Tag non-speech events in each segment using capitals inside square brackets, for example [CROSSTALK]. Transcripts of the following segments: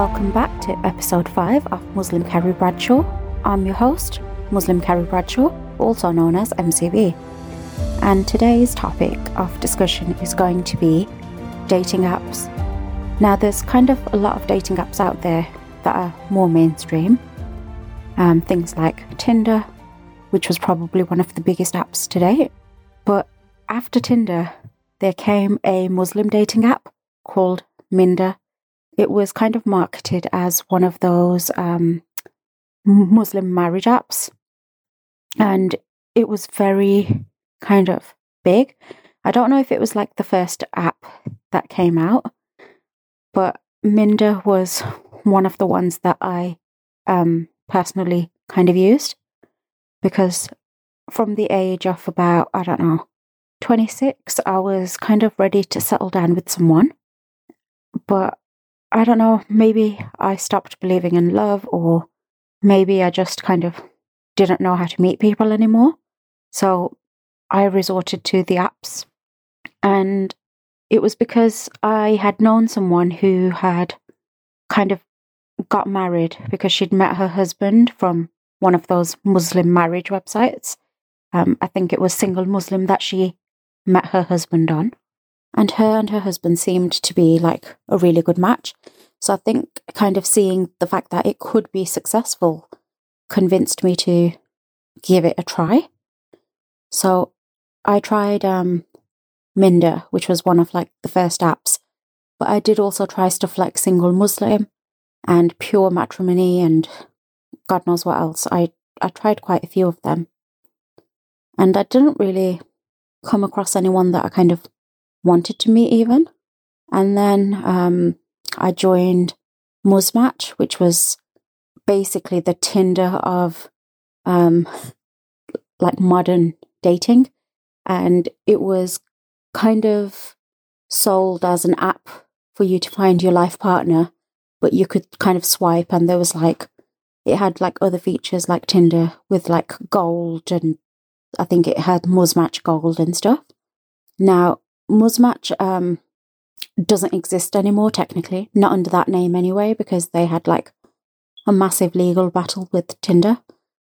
Welcome back to episode 5 of Muslim Carrie Bradshaw. I'm your host, Muslim Carrie Bradshaw, also known as MCB. And today's topic of discussion is going to be dating apps. Now, there's kind of a lot of dating apps out there that are more mainstream. Um, things like Tinder, which was probably one of the biggest apps today. But after Tinder, there came a Muslim dating app called Minder it was kind of marketed as one of those um, Muslim marriage apps. And it was very kind of big. I don't know if it was like the first app that came out, but Minder was one of the ones that I um, personally kind of used because from the age of about, I don't know, 26, I was kind of ready to settle down with someone. But I don't know, maybe I stopped believing in love, or maybe I just kind of didn't know how to meet people anymore. So I resorted to the apps. And it was because I had known someone who had kind of got married because she'd met her husband from one of those Muslim marriage websites. Um, I think it was Single Muslim that she met her husband on. And her and her husband seemed to be like a really good match. So I think kind of seeing the fact that it could be successful convinced me to give it a try. So I tried um, Minder, which was one of like the first apps, but I did also try stuff like Single Muslim and Pure Matrimony and God knows what else. I I tried quite a few of them, and I didn't really come across anyone that I kind of wanted to meet even. And then um, I joined Muzmatch, which was basically the Tinder of um, like modern dating. And it was kind of sold as an app for you to find your life partner, but you could kind of swipe, and there was like, it had like other features like Tinder with like gold, and I think it had Muzmatch gold and stuff. Now, Muzmatch um, doesn't exist anymore, technically, not under that name anyway, because they had like a massive legal battle with Tinder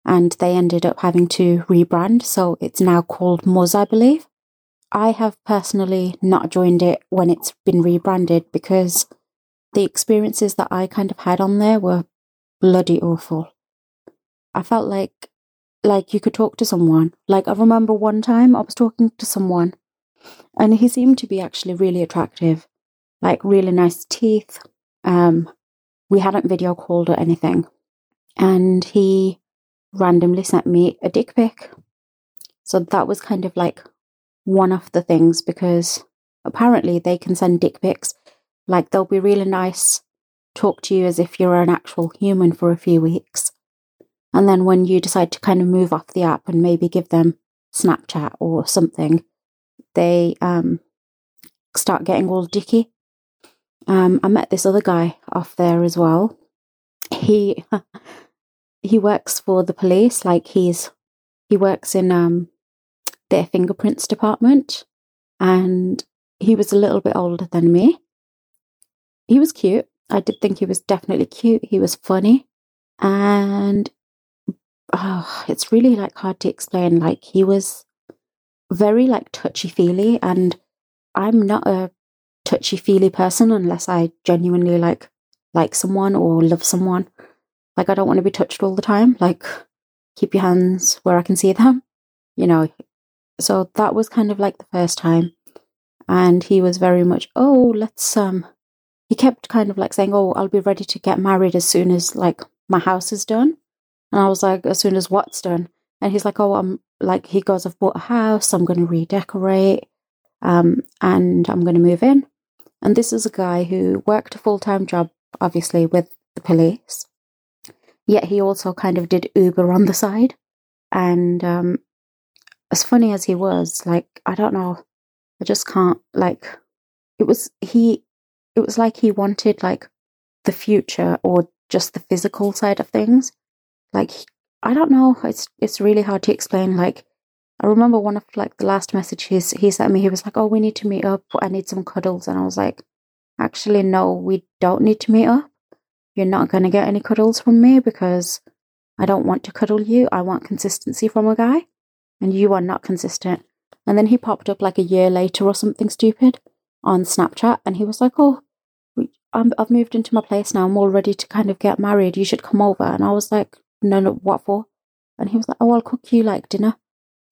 and they ended up having to rebrand. So it's now called Muzz, I believe. I have personally not joined it when it's been rebranded because the experiences that I kind of had on there were bloody awful. I felt like like you could talk to someone. Like I remember one time I was talking to someone and he seemed to be actually really attractive, like really nice teeth. Um, we hadn't video called or anything, and he randomly sent me a dick pic. So that was kind of like one of the things because apparently they can send dick pics. Like they'll be really nice, talk to you as if you're an actual human for a few weeks. And then when you decide to kind of move off the app and maybe give them Snapchat or something, they um, start getting all dicky. Um, I met this other guy off there as well. He [LAUGHS] he works for the police, like he's he works in um, their fingerprints department, and he was a little bit older than me. He was cute. I did think he was definitely cute. He was funny, and oh, it's really like hard to explain. Like he was very like touchy feely, and I'm not a touchy feely person unless I genuinely like like someone or love someone. Like I don't want to be touched all the time. Like keep your hands where I can see them, you know. So that was kind of like the first time, and he was very much oh let's um. He kept kind of like saying, "Oh, I'll be ready to get married as soon as like my house is done," and I was like, "As soon as what's done?" And he's like, "Oh, I'm like he goes, I've bought a house, I'm going to redecorate, um, and I'm going to move in. And this is a guy who worked a full time job, obviously, with the police. Yet he also kind of did Uber on the side. And um, as funny as he was, like, I don't know, I just can't, like, it was, he, it was like he wanted, like, the future or just the physical side of things. Like, I don't know. It's it's really hard to explain. Like, I remember one of like the last messages he sent me. He was like, "Oh, we need to meet up. I need some cuddles," and I was like, "Actually, no, we don't need to meet up. you're not going to get any cuddles from me because I don't want to cuddle you. I want consistency from a guy, and you are not consistent. And then he popped up like a year later or something stupid on Snapchat, and he was like, "Oh, i have moved into my place now. I'm all ready to kind of get married. You should come over." And I was like, "No, no, what for?" And he was like, "Oh, I'll cook you like dinner."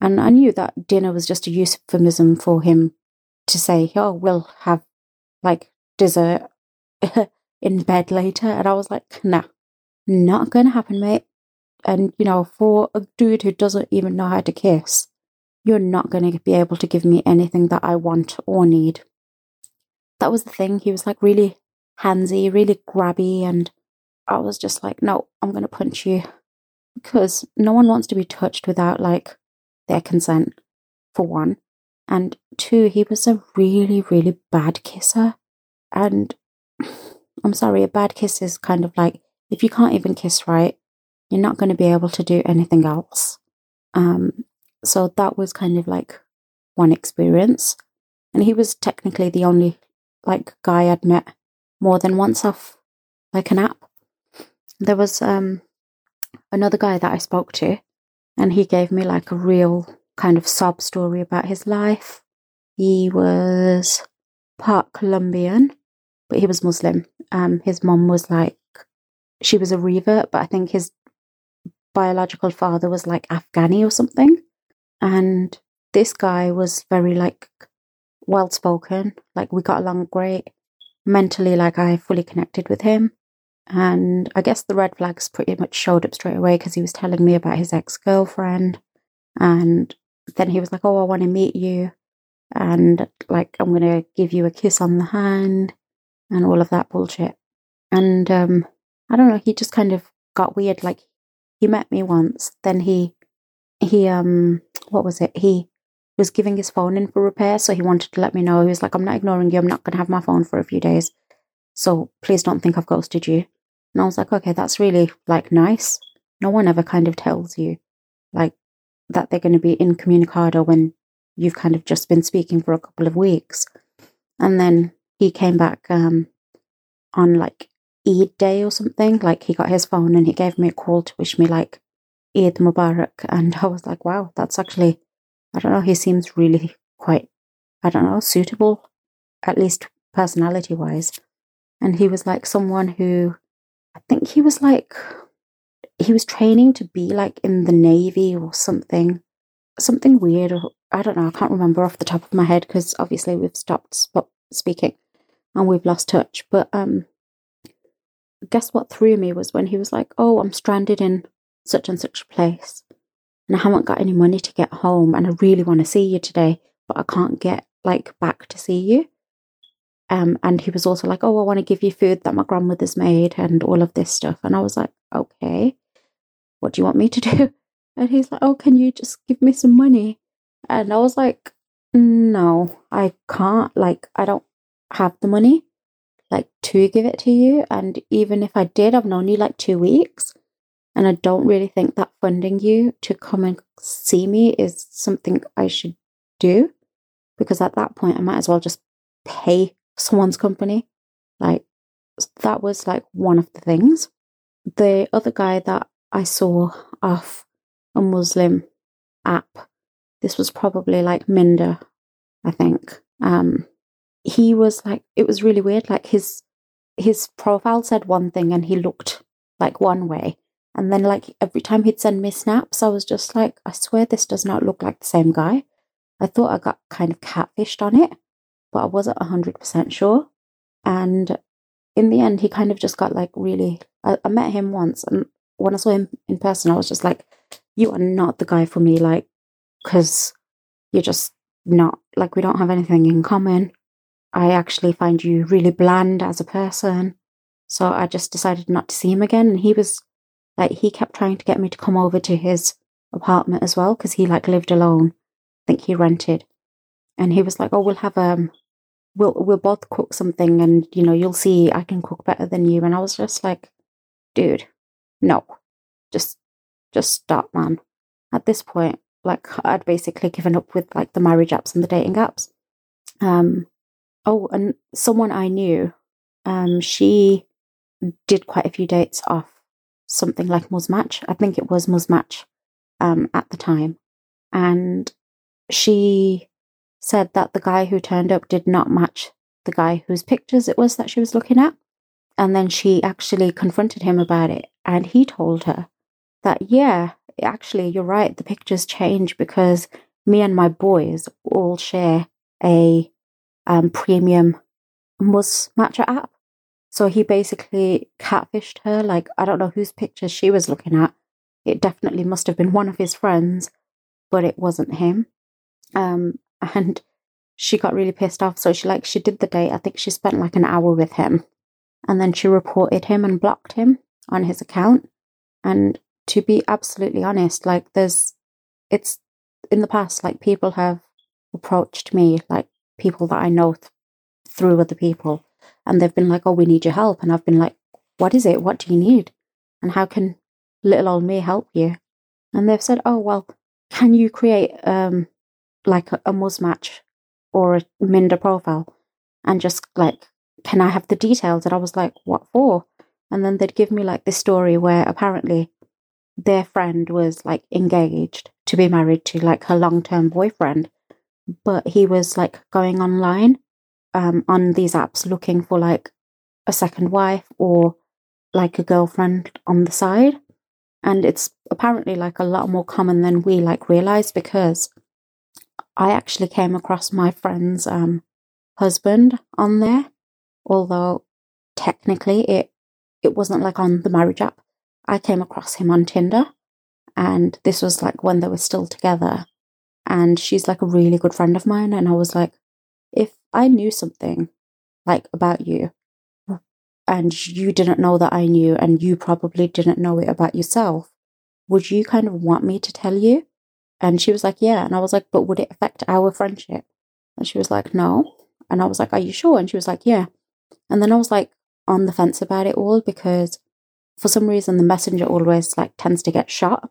And I knew that dinner was just a euphemism for him to say, "Oh, we'll have like dessert [LAUGHS] in bed later." And I was like, "Nah, not gonna happen, mate." And you know, for a dude who doesn't even know how to kiss, you're not going to be able to give me anything that I want or need. That was the thing. He was like really handsy, really grabby, and I was just like, no, I'm going to punch you. Because no one wants to be touched without like their consent, for one. And two, he was a really, really bad kisser. And [SIGHS] I'm sorry, a bad kiss is kind of like if you can't even kiss right, you're not going to be able to do anything else. Um, so that was kind of like one experience. And he was technically the only like guy I'd met more than once off like an app. There was um another guy that I spoke to and he gave me like a real kind of sob story about his life. He was part Colombian, but he was Muslim. Um his mom was like she was a revert, but I think his biological father was like Afghani or something. And this guy was very like well spoken. Like we got along great. Mentally, like I fully connected with him. And I guess the red flags pretty much showed up straight away because he was telling me about his ex girlfriend. And then he was like, Oh, I want to meet you. And like, I'm going to give you a kiss on the hand and all of that bullshit. And um, I don't know, he just kind of got weird. Like, he met me once, then he he um what was it? He was giving his phone in for repair, so he wanted to let me know. He was like, I'm not ignoring you, I'm not gonna have my phone for a few days. So please don't think I've ghosted you. And I was like, okay, that's really like nice. No one ever kind of tells you like that they're gonna be incommunicado when you've kind of just been speaking for a couple of weeks. And then he came back um on like Eid day or something. Like he got his phone and he gave me a call to wish me like Eid Mubarak. [LAUGHS] And I was like, wow, that's actually, I don't know, he seems really quite, I don't know, suitable, at least personality wise. And he was like someone who, I think he was like, he was training to be like in the Navy or something, something weird. Or, I don't know, I can't remember off the top of my head because obviously we've stopped sp- speaking and we've lost touch. But um, guess what threw me was when he was like, Oh, I'm stranded in such and such a place and I haven't got any money to get home and I really want to see you today, but I can't get like back to see you. Um, and he was also like, Oh, I want to give you food that my grandmother's made and all of this stuff. And I was like, Okay, what do you want me to [LAUGHS] do? And he's like, Oh, can you just give me some money? And I was like, No, I can't. Like, I don't have the money like to give it to you. And even if I did, I've known you like two weeks. And I don't really think that funding you to come and see me is something I should do. Because at that point, I might as well just pay someone's company. Like, that was like one of the things. The other guy that I saw off a Muslim app, this was probably like Minder, I think. Um, he was like it was really weird like his his profile said one thing and he looked like one way and then like every time he'd send me snaps i was just like i swear this does not look like the same guy i thought i got kind of catfished on it but i wasn't 100% sure and in the end he kind of just got like really I, I met him once and when i saw him in person i was just like you are not the guy for me like because you're just not like we don't have anything in common I actually find you really bland as a person. So I just decided not to see him again. And he was like, he kept trying to get me to come over to his apartment as well because he like lived alone. I think he rented. And he was like, "Oh, we'll have um, we'll we'll both cook something, and you know, you'll see I can cook better than you." And I was just like, "Dude, no, just just stop, man." At this point, like I'd basically given up with like the marriage apps and the dating apps. Um, Oh, and someone I knew, um, she did quite a few dates off something like Muzmatch. I think it was Muzmatch um, at the time. And she said that the guy who turned up did not match the guy whose pictures it was that she was looking at. And then she actually confronted him about it. And he told her that, yeah, actually, you're right. The pictures change because me and my boys all share a um, premium Mus Matcher app. So he basically catfished her. Like, I don't know whose pictures she was looking at. It definitely must have been one of his friends, but it wasn't him. Um, and she got really pissed off. So she like she did the date. I think she spent like an hour with him, and then she reported him and blocked him on his account. And to be absolutely honest, like there's, it's in the past like people have approached me, like people that I know th- through other people, and they've been like, "Oh, we need your help," and I've been like, "What is it? What do you need? And how can little old me help you?" And they've said, "Oh, well, can you create um like a, Muzmatch or a Minder profile and just like, can I have the details? And I was like, what for? And then they'd give me like this story where apparently their friend was like engaged to be married to like her long term boyfriend, but he was like going online um, on these apps looking for like a second wife or like a girlfriend on the side. And it's apparently like a lot more common than we like realize because I actually came across my friend's um, husband on there, although technically it it wasn't like on the marriage app. I came across him on Tinder, and this was like when they were still together. And she's like a really good friend of mine, and I was like, if I knew something like about you, and you didn't know that I knew, and you probably didn't know it about yourself, would you kind of want me to tell you? And she was like, Yeah. And I was like, But would it affect our friendship? And she was like, No. And I was like, Are you sure? And she was like, Yeah. And then I was like on the fence about it all because for some reason the messenger always like tends to get shot.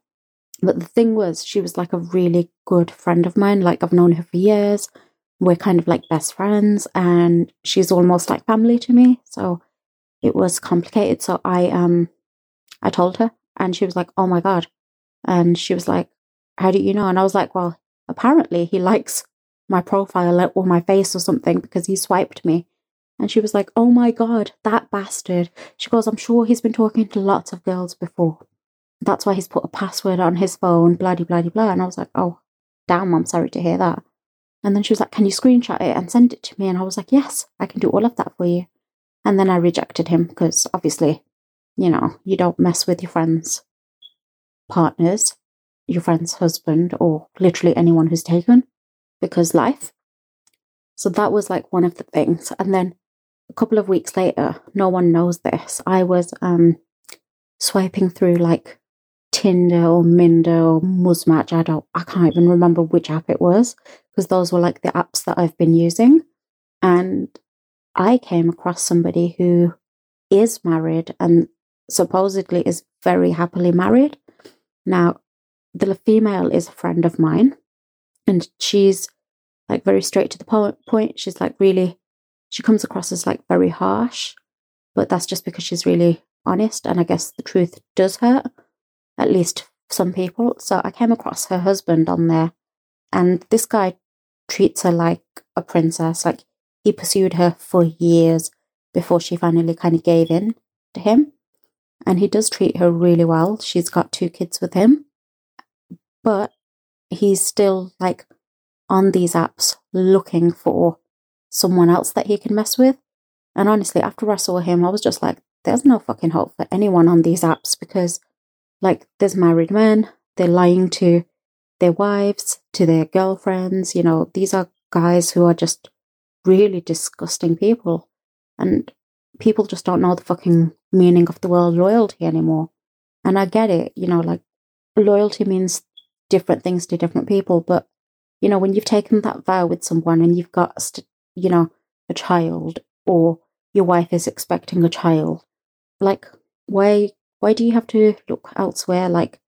But the thing was, she was like a really good friend of mine. Like I've known her for years. We're kind of like best friends and she's almost like family to me. So it was complicated. So I um I told her and she was like, Oh my God. And she was like, how do you know? And I was like, well, apparently he likes my profile or my face or something because he swiped me. And she was like, oh my God, that bastard. She goes, I'm sure he's been talking to lots of girls before. That's why he's put a password on his phone, bloody, bloody, blah. And I was like, oh, damn, I'm sorry to hear that. And then she was like, can you screenshot it and send it to me? And I was like, yes, I can do all of that for you. And then I rejected him because obviously, you know, you don't mess with your friends' partners your friend's husband or literally anyone who's taken because life. So that was like one of the things. And then a couple of weeks later, no one knows this. I was um swiping through like Tinder or Minder or Muzmatch. I don't I can't even remember which app it was because those were like the apps that I've been using. And I came across somebody who is married and supposedly is very happily married. Now, the female is a friend of mine, and she's like very straight to the point. She's like really, she comes across as like very harsh, but that's just because she's really honest, and I guess the truth does hurt, at least some people. So I came across her husband on there, and this guy treats her like a princess. Like he pursued her for years before she finally kind of gave in to him. And he does treat her really well. She's got two kids with him but he's still like on these apps looking for someone else that he can mess with. And honestly, after I saw him, I was just like, there's no fucking hope for anyone on these apps because, like, there's married men, they're lying to their wives, to their girlfriends. You know, these are guys who are just really disgusting people. And people just don't know the fucking meaning of the word loyalty anymore. And I get it, you know, like, loyalty means different things to different people. But, you know, when you've taken that vow with someone and you've got, you know, a child or your wife is expecting a child, like, why, why do you have to look elsewhere? Like,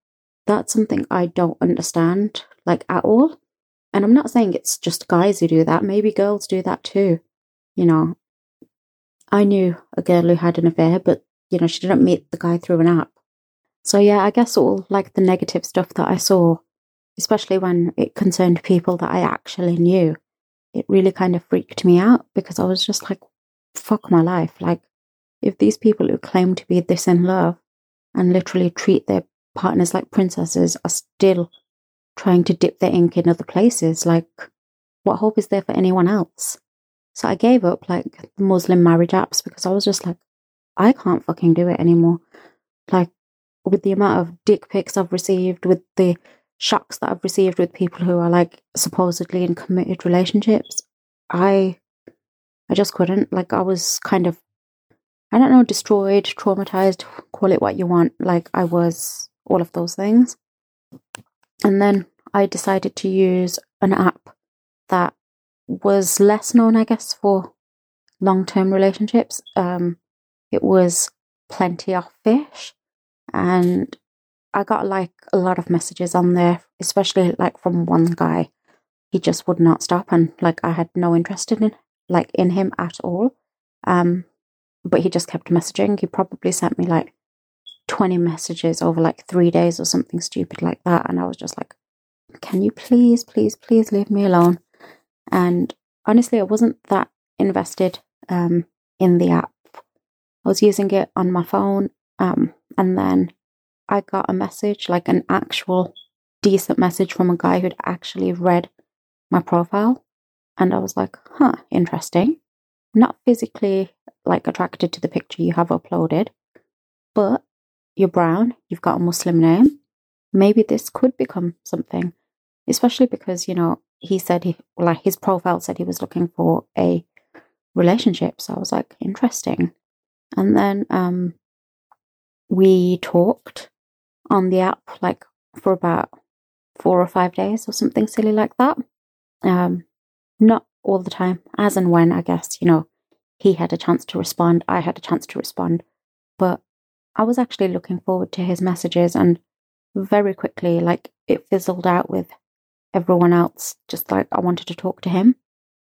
that's something I don't understand, like, at all. And I'm not saying it's just guys who do that. Maybe girls do that too. You know, I knew a girl who had an affair, but you know, she didn't meet the guy through an app. So yeah, I guess all like the negative stuff that I saw, especially when it concerned people that I actually knew, it really kind of freaked me out because I was just like, fuck my life. Like, if these people who claim to be this in love and literally treat their partners like princesses are still trying to dip their ink in other places, like, what hope is there for anyone else? So I gave up like the Muslim marriage apps because I was just like, I can't fucking do it anymore. Like, with the amount of dick pics I've received, with the shocks that I've received with people who are like supposedly in committed relationships, I I just couldn't. Like I was kind of I don't know, destroyed, traumatized, call it what you want. Like I was all of those things. And then I decided to use an app that was less known, I guess, for long term relationships. Um, it was Plenty of Fish. And I got like a lot of messages on there, especially like from one guy. He just would not stop, and like I had no interest in like in him at all. Um, but he just kept messaging. He probably sent me like twenty messages over like three days or something stupid like that, and I was just like, "Can you please, please, please leave me alone?" And honestly, I wasn't that invested um in the app. I was using it on my phone, um, and then I got a message, like an actual decent message from a guy who'd actually read my profile. And I was like, huh, interesting. not physically like attracted to the picture you have uploaded, but you're brown, you've got a Muslim name. Maybe this could become something, especially because, you know, he said he, like his profile said he was looking for a relationship. So I was like, interesting. And then um, we talked on the app like for about four or five days or something silly like that. Um, not all the time, as and when, I guess, you know, he had a chance to respond, I had a chance to respond. But I was actually looking forward to his messages, and very quickly, like, it fizzled out with everyone else, just like I wanted to talk to him.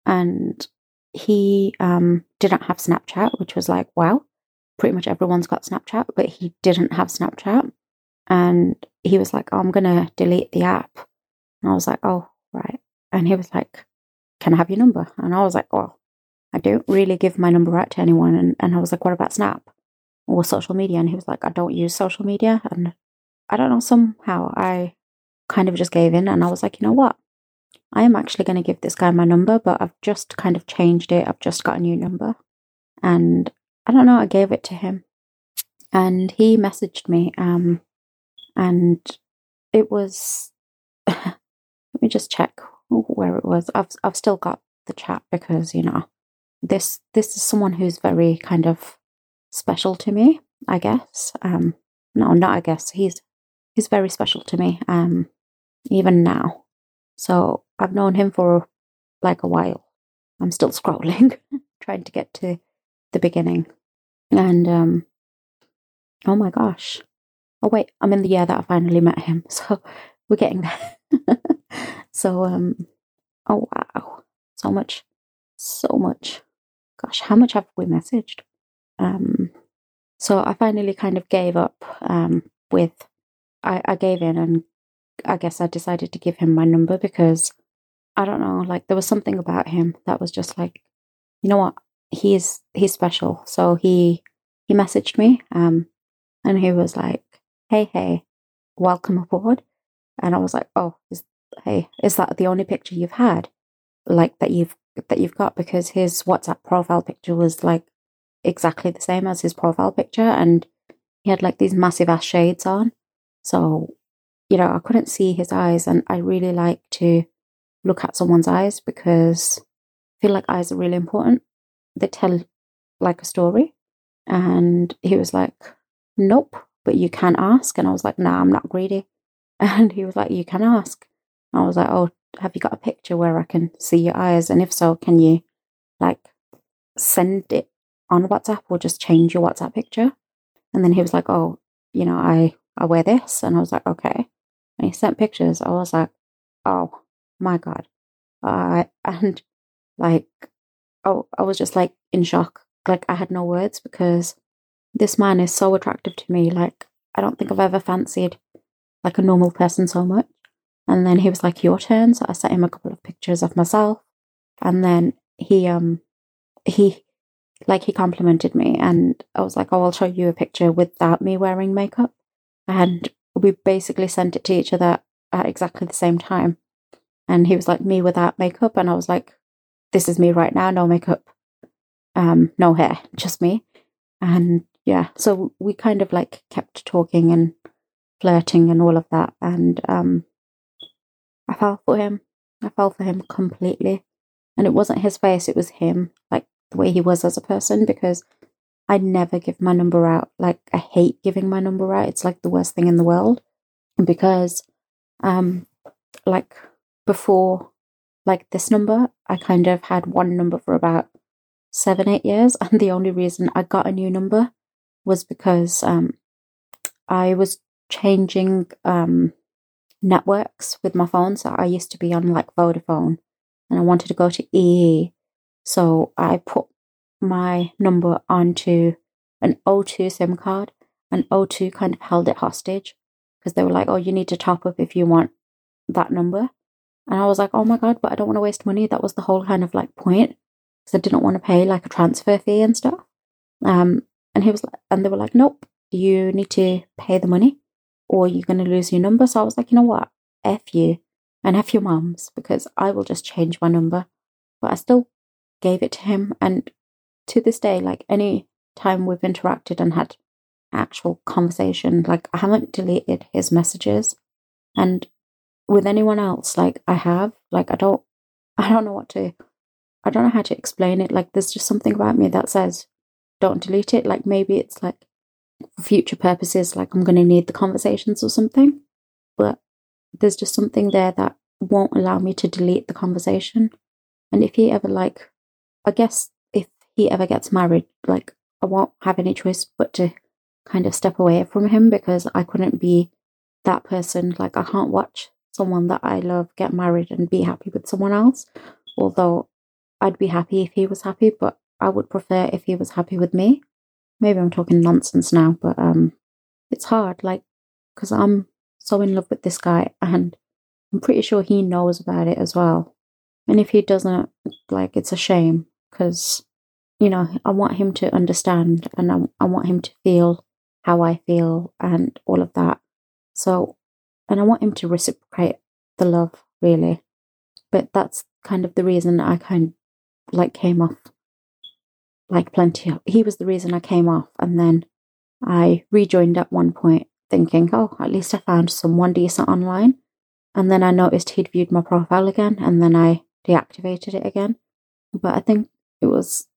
And he um, didn't have Snapchat, which was like, wow, pretty much everyone's got Snapchat, but he didn't have Snapchat. And he was like, oh, I'm going to delete the app. And I was like, oh, right. And he was like, can I have your number? And I was like, well, I don't really give my number out to anyone. And, and I was like, what about Snap or social media? And he was like, I don't use social media. And I don't know, somehow I kind of just gave in. And I was like, you know what? I am actually going to give this guy my number, but I've just kind of changed it. I've just got a new number. And I don't know, I gave it to him. And he messaged me. Um, and it was [LAUGHS] let me just check where it was. I've i've still got the chat because you know this this is someone who's very kind of special to me i guess. Um no not i guess. He's he's very special to me um even now. So i've known him for like a while. I'm still [LAUGHS] scrolling trying to get to the beginning. And um oh my gosh Oh wait, I'm in the year that I finally met him, [LAUGHS] so we're getting there. [LAUGHS] so um, oh wow, so much, so much. Gosh, how much have we messaged? Um, so I finally kind of gave up. Um, with I, I gave in, and I guess I decided to give him my number because I don't know, like there was something about him that was just like, you know what, he's he's special. So he he messaged me, um, and he was like, hey, hey, welcome aboard. And I was like, oh, is, hey, is that the only picture you've had? Like that you've that you've got because his WhatsApp profile picture was like exactly the same as his profile picture and he had like these massive ass shades on. So, you know, I couldn't see his eyes and I really like to look at someone's eyes because I feel like eyes are really important. They tell like a story. And he was like, Nope, but you can ask. And I was like, nah, I'm not greedy. [LAUGHS] And he was like, you can ask. I was like, oh, have you got a picture where I can see your eyes? And if so, can you like send it on WhatsApp or just change your WhatsApp picture? And then he was like, oh, you know, I, I wear this. And I was like, okay. And he sent pictures. I was like, oh my God. Uh, [LAUGHS] and like, oh, I was just like in shock. Like I had no words because this man is so attractive to me. Like, I don't think I've ever fancied like a normal person so much. And then he was like, Your turn. So I sent him a couple of pictures of myself. And then he um he like he complimented me and I was like, Oh, I'll show you a picture without me wearing makeup. And we basically sent it to each other at exactly the same time. And he was like, Me without makeup. And I was like, This is me right now, no makeup, um, no hair, [LAUGHS] just me. And yeah, so we kind of like kept talking and flirting and all of that. And um, I fell for him. I fell for him completely. And it wasn't his face, it was him, like the way he was as a person, because I never give my number out. Like, I hate giving my number out. It's like the worst thing in the world. Because, um, like, before, like this number, I kind of had one number for about seven, eight years. [LAUGHS] And the only reason I got a new number was because um, I was changing um, networks with my phone. So I used to be on like Vodafone and I wanted to go to EE. So I put my number onto an O2 SIM card and O2 kind of held it hostage because they were like, oh, you need to top up if you want that number. And I was like, oh my God, but I don't want to waste money. That was the whole kind of like point because I didn't want to pay like a transfer fee and stuff. Um, and he was like, and they were like, nope, you need to pay the money or you're going to lose your number. So I was like, you know what? F you and F your mums because I will just change my number. But I still gave it to him. And to this day, like any time we've interacted and had actual conversation, like I haven't deleted his messages. And with anyone else, like I have, like I don't, I don't know what to, I don't know how to explain it. Like there's just something about me that says, don't delete it. Like maybe it's like for future purposes, like I'm going to need the conversations or something. But there's just something there that won't allow me to delete the conversation. And if he ever, like, I guess if he ever gets married, like, I won't have any choice but to kind of step away from him because I couldn't be that person. Like, I can't watch someone that I love get married and be happy with someone else. Although I'd be happy if he was happy, but I would prefer if he was happy with me maybe I'm talking nonsense now, but um, it's hard, like, because I'm so in love with this guy, and I'm pretty sure he knows about it as well. And if he doesn't, like, it's a shame because, you know, I want him to understand and I, I want him to feel how I feel and all of that. So, and I want him to reciprocate the love, really. But that's kind of the reason I kind of like came off like plenty of, he was the reason I came off. And then I rejoined at one point thinking, oh, at least I found someone decent online. And then I noticed he'd viewed my profile again and then I deactivated it again. But I think it was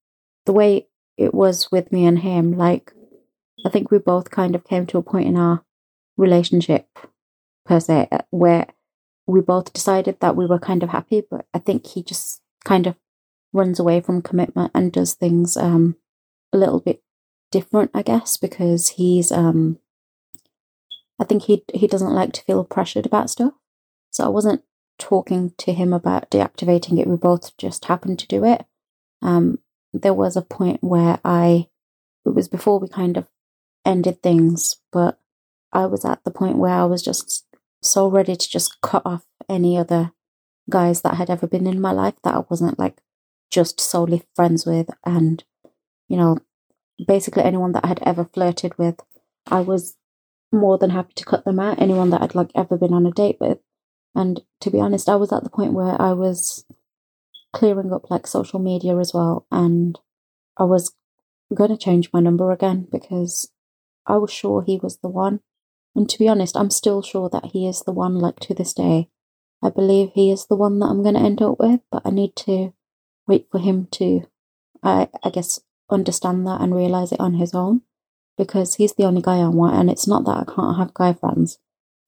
the way it was with me and him. Like, I think we both kind of came to a point in our relationship, per se, where we both decided that we were kind of happy. But I think he just kind of runs away from commitment and does things um, a little bit different, I guess, because he's um, I think he he doesn't like to feel pressured about stuff. So I wasn't talking to him about deactivating it. We both just happened to do it. Um, there was a point where I it was before we kind of ended things, but I was at the point where I was just so ready to just cut off any other guys that had ever been in my life that I wasn't like just solely friends with and you know basically anyone that I had ever flirted with i was more than happy to cut them out. Anyone that i'd like ever been on a date with. And to be honest i was at the point where i was clearing up like social media as well and i was going to change my number again because i was sure he was the one. And to be honest i'm still sure that he is the one like to this day. I believe he is the one that i'm going to end up with but i need to wait for him to, I, I guess, understand that and realize it on his own because he's the only guy I want. And it's not that I can't have guy friends.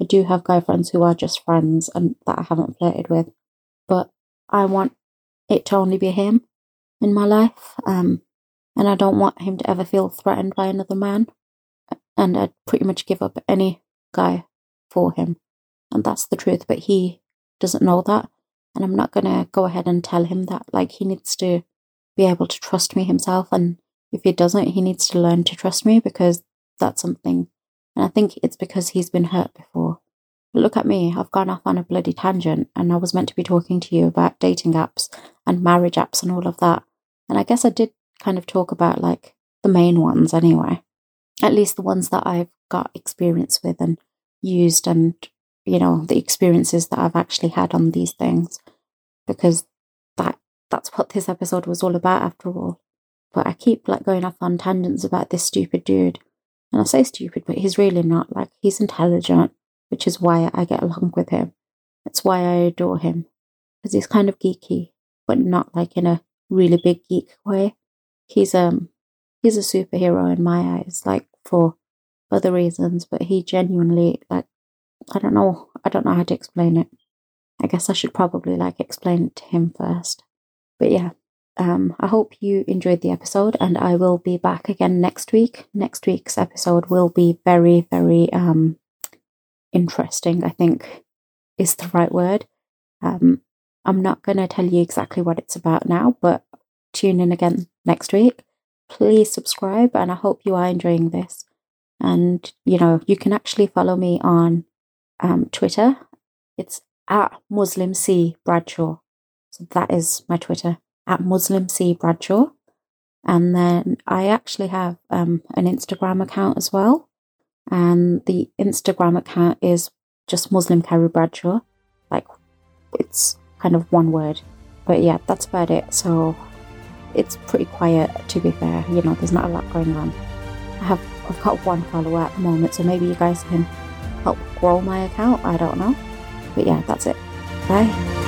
I do have guy friends who are just friends and that I haven't flirted with, but I want it to only be him in my life. Um, and I don't want him to ever feel threatened by another man. And I'd pretty much give up any guy for him. And that's the truth. But he doesn't know that. And I'm not going to go ahead and tell him that. Like, he needs to be able to trust me himself. And If he doesn't, he needs to learn to trust me because that's something. And I think it's because he's been hurt before. But look at me, I've gone off on a bloody tangent and I was meant to be talking to you about dating apps and marriage apps and all of that. And I guess I did kind of talk about like the main ones anyway. At least the ones that I've got experience with and used and, you know, the experiences that I've actually had on these things. Because that that's what this episode was all about after all. But I keep like going off on tangents about this stupid dude. And I say stupid, but he's really not. Like he's intelligent, which is why I get along with him. It's why I adore him. Because he's kind of geeky, but not like in a really big geek way. He's um he's a superhero in my eyes, like for other reasons, but he genuinely like I don't know I don't know how to explain it. I guess I should probably like explain it to him first. But yeah, um, I hope you enjoyed the episode, and I will be back again next week. Next week's episode will be very, very um, interesting. I think is the right word. Um, I'm not going to tell you exactly what it's about now, but tune in again next week. Please subscribe, and I hope you are enjoying this. And you know, you can actually follow me on um, Twitter. It's at Muslim C Bradshaw. So that is my Twitter at Muslim C Bradshaw. And then I actually have um, an Instagram account as well. And the Instagram account is just Muslim Carrie Bradshaw. Like it's kind of one word. But yeah, that's about it. So it's pretty quiet to be fair. You know, there's not a lot going on. I have I've got one follower at the moment, so maybe you guys can help grow my account. I don't know. But yeah, that's it. Bye.